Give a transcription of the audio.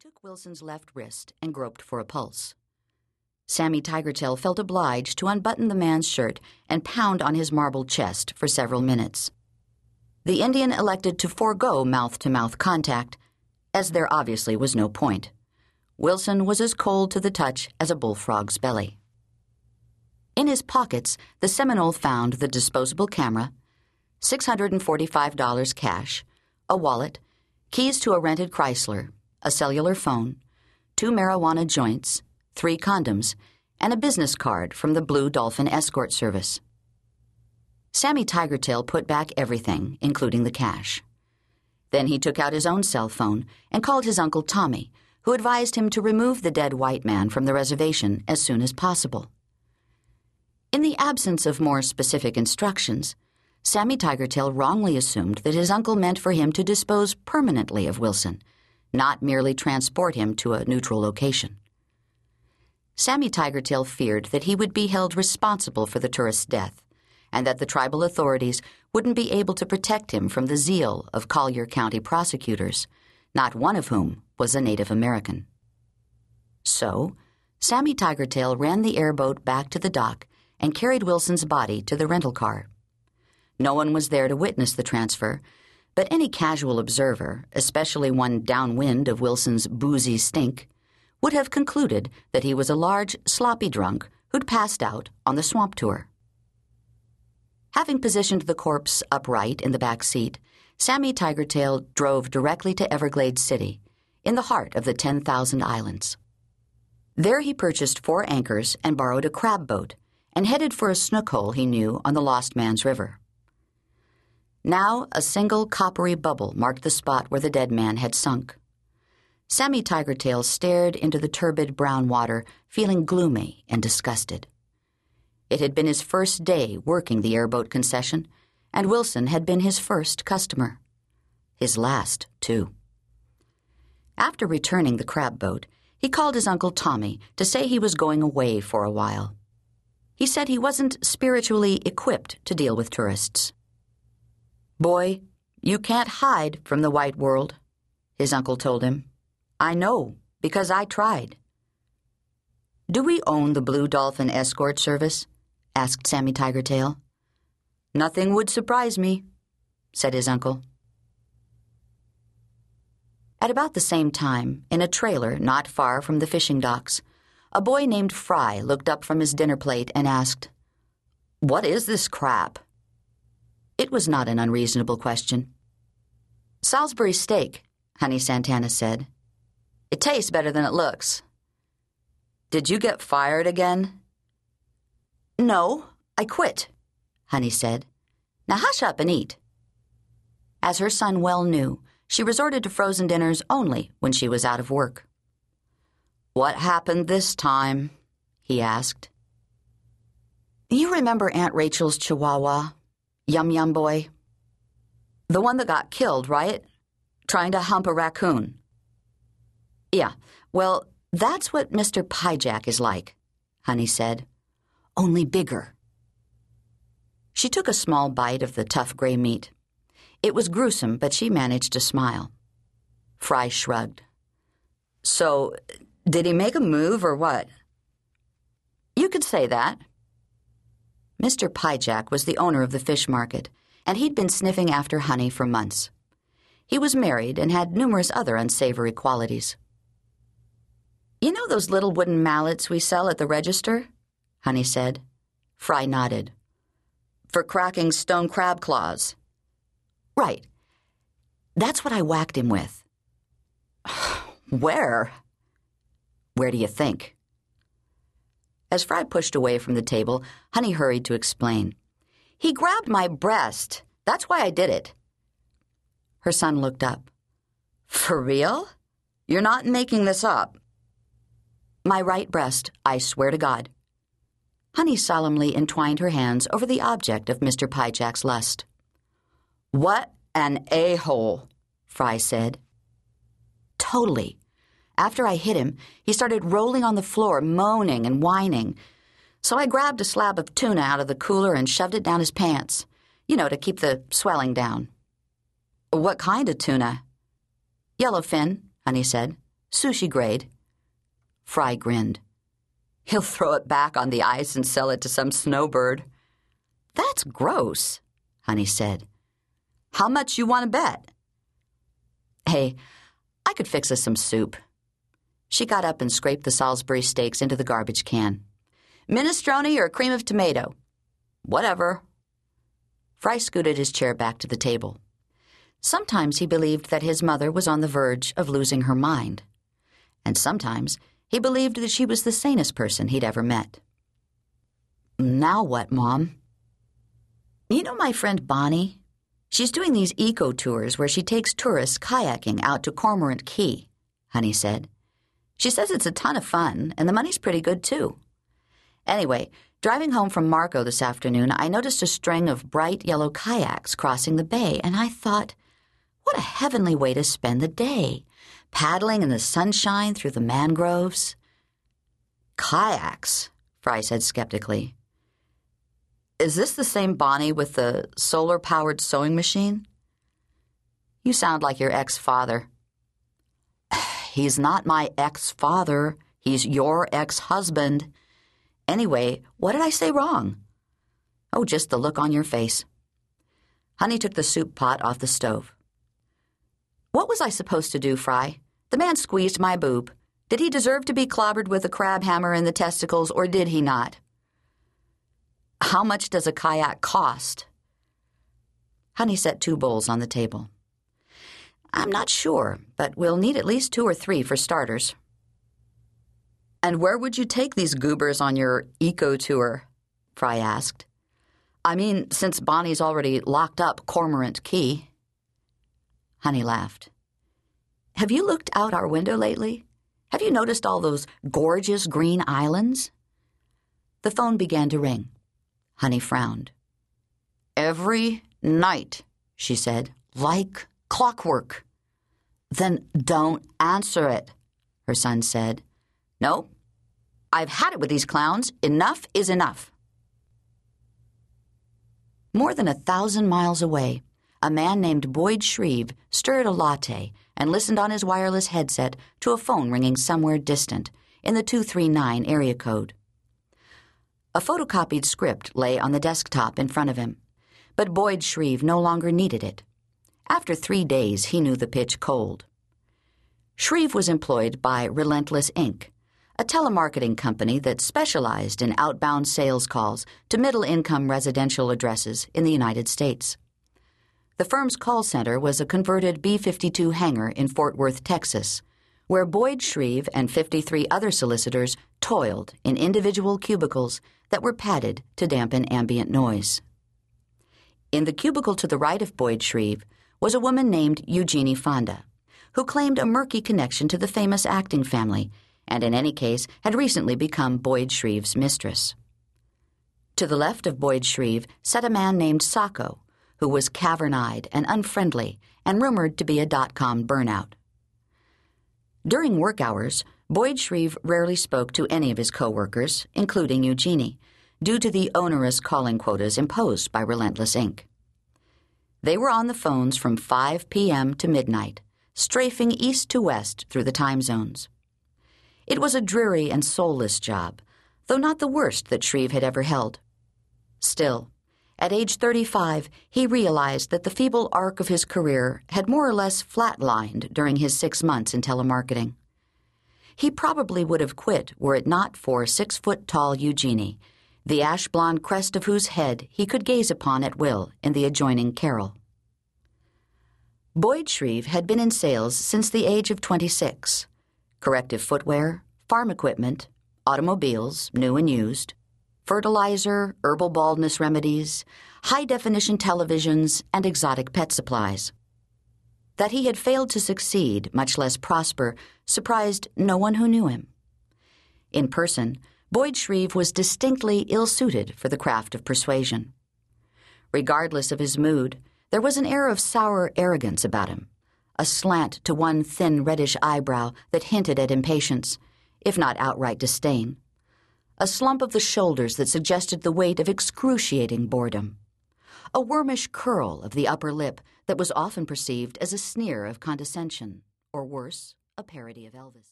took Wilson's left wrist and groped for a pulse. Sammy Tigertail felt obliged to unbutton the man's shirt and pound on his marble chest for several minutes. The Indian elected to forego mouth to mouth contact, as there obviously was no point. Wilson was as cold to the touch as a bullfrog's belly. In his pockets, the Seminole found the disposable camera, $645 cash, a wallet, keys to a rented Chrysler, a cellular phone, two marijuana joints, three condoms, and a business card from the Blue Dolphin Escort Service. Sammy Tigertail put back everything, including the cash. Then he took out his own cell phone and called his Uncle Tommy, who advised him to remove the dead white man from the reservation as soon as possible. In the absence of more specific instructions, Sammy Tigertail wrongly assumed that his uncle meant for him to dispose permanently of Wilson, not merely transport him to a neutral location. Sammy Tigertail feared that he would be held responsible for the tourist's death, and that the tribal authorities wouldn't be able to protect him from the zeal of Collier County prosecutors, not one of whom was a Native American. So, Sammy Tigertail ran the airboat back to the dock and carried Wilson's body to the rental car. No one was there to witness the transfer, but any casual observer, especially one downwind of Wilson's boozy stink, would have concluded that he was a large, sloppy drunk who'd passed out on the swamp tour. Having positioned the corpse upright in the back seat, Sammy Tigertail drove directly to Everglades City, in the heart of the 10,000 islands. There he purchased four anchors and borrowed a crab boat and headed for a snook hole he knew on the Lost Man's River. Now a single coppery bubble marked the spot where the dead man had sunk. Sammy Tigertail stared into the turbid brown water, feeling gloomy and disgusted. It had been his first day working the airboat concession, and Wilson had been his first customer. His last, too. After returning the crab boat, he called his Uncle Tommy to say he was going away for a while. He said he wasn't spiritually equipped to deal with tourists. Boy, you can't hide from the white world, his uncle told him. I know, because I tried. Do we own the Blue Dolphin Escort Service? asked Sammy Tigertail. Nothing would surprise me, said his uncle. At about the same time, in a trailer not far from the fishing docks, a boy named Fry looked up from his dinner plate and asked, What is this crap? It was not an unreasonable question. Salisbury steak, Honey Santana said. It tastes better than it looks. Did you get fired again? No, I quit, Honey said. Now hush up and eat. As her son well knew, she resorted to frozen dinners only when she was out of work. What happened this time? he asked. You remember Aunt Rachel's chihuahua, Yum Yum Boy? The one that got killed, right? Trying to hump a raccoon. Yeah, well, that's what Mr. Piejack is like, Honey said. Only bigger. She took a small bite of the tough gray meat. It was gruesome, but she managed to smile. Fry shrugged. So, did he make a move or what? You could say that. Mr. Piejack was the owner of the fish market, and he'd been sniffing after honey for months. He was married and had numerous other unsavory qualities. You know those little wooden mallets we sell at the register? Honey said. Fry nodded. For cracking stone crab claws. Right. That's what I whacked him with. Where? Where do you think? As Fry pushed away from the table, Honey hurried to explain. He grabbed my breast. That's why I did it. Her son looked up. For real? You're not making this up. My right breast, I swear to God. Honey solemnly entwined her hands over the object of Mr. Piejack's lust. What an a hole, Fry said. Totally. After I hit him, he started rolling on the floor, moaning and whining. So I grabbed a slab of tuna out of the cooler and shoved it down his pants, you know, to keep the swelling down. What kind of tuna? Yellowfin, Honey said. Sushi grade. Fry grinned. He'll throw it back on the ice and sell it to some snowbird. That's gross, Honey said. How much you want to bet? Hey, I could fix us some soup. She got up and scraped the Salisbury steaks into the garbage can. Minestrone or cream of tomato? Whatever. Fry scooted his chair back to the table. Sometimes he believed that his mother was on the verge of losing her mind. And sometimes he believed that she was the sanest person he'd ever met. Now what, Mom? You know my friend Bonnie? She's doing these eco tours where she takes tourists kayaking out to Cormorant Key, Honey said. She says it's a ton of fun, and the money's pretty good, too. Anyway, driving home from Marco this afternoon, I noticed a string of bright yellow kayaks crossing the bay, and I thought, what a heavenly way to spend the day, paddling in the sunshine through the mangroves. Kayaks, Fry said skeptically. Is this the same Bonnie with the solar powered sewing machine? You sound like your ex father. He's not my ex father. He's your ex husband. Anyway, what did I say wrong? Oh, just the look on your face. Honey took the soup pot off the stove. What was I supposed to do, Fry? The man squeezed my boob. Did he deserve to be clobbered with a crab hammer in the testicles, or did he not? How much does a kayak cost? Honey set two bowls on the table. I'm not sure, but we'll need at least two or three for starters. And where would you take these goobers on your eco tour? Fry asked. I mean, since Bonnie's already locked up Cormorant Key. Honey laughed. Have you looked out our window lately? Have you noticed all those gorgeous green islands? The phone began to ring. Honey frowned. Every night, she said, like clockwork. Then don't answer it, her son said. No, I've had it with these clowns. Enough is enough. More than a thousand miles away, a man named Boyd Shreve stirred a latte and listened on his wireless headset to a phone ringing somewhere distant in the 239 area code. A photocopied script lay on the desktop in front of him, but Boyd Shreve no longer needed it. After three days, he knew the pitch cold. Shreve was employed by Relentless Inc., a telemarketing company that specialized in outbound sales calls to middle income residential addresses in the United States. The firm's call center was a converted B 52 hangar in Fort Worth, Texas, where Boyd Shreve and 53 other solicitors toiled in individual cubicles that were padded to dampen ambient noise. In the cubicle to the right of Boyd Shreve was a woman named Eugenie Fonda, who claimed a murky connection to the famous acting family and in any case had recently become Boyd Shreve's mistress. To the left of Boyd Shreve sat a man named Sacco, who was cavern eyed and unfriendly and rumored to be a dot com burnout. During work hours, Boyd Shreve rarely spoke to any of his coworkers, including Eugenie, due to the onerous calling quotas imposed by Relentless Inc. They were on the phones from 5 p.m. to midnight, strafing east to west through the time zones. It was a dreary and soulless job, though not the worst that Shreve had ever held. Still, at age 35, he realized that the feeble arc of his career had more or less flatlined during his six months in telemarketing. He probably would have quit were it not for six foot tall Eugenie, the ash blonde crest of whose head he could gaze upon at will in the adjoining carrel. Boyd Shreve had been in sales since the age of 26 corrective footwear, farm equipment, automobiles, new and used, fertilizer, herbal baldness remedies, high definition televisions, and exotic pet supplies. That he had failed to succeed, much less prosper, surprised no one who knew him. In person, Boyd Shreve was distinctly ill suited for the craft of persuasion. Regardless of his mood, there was an air of sour arrogance about him a slant to one thin reddish eyebrow that hinted at impatience, if not outright disdain, a slump of the shoulders that suggested the weight of excruciating boredom, a wormish curl of the upper lip that was often perceived as a sneer of condescension, or worse, a parody of Elvis.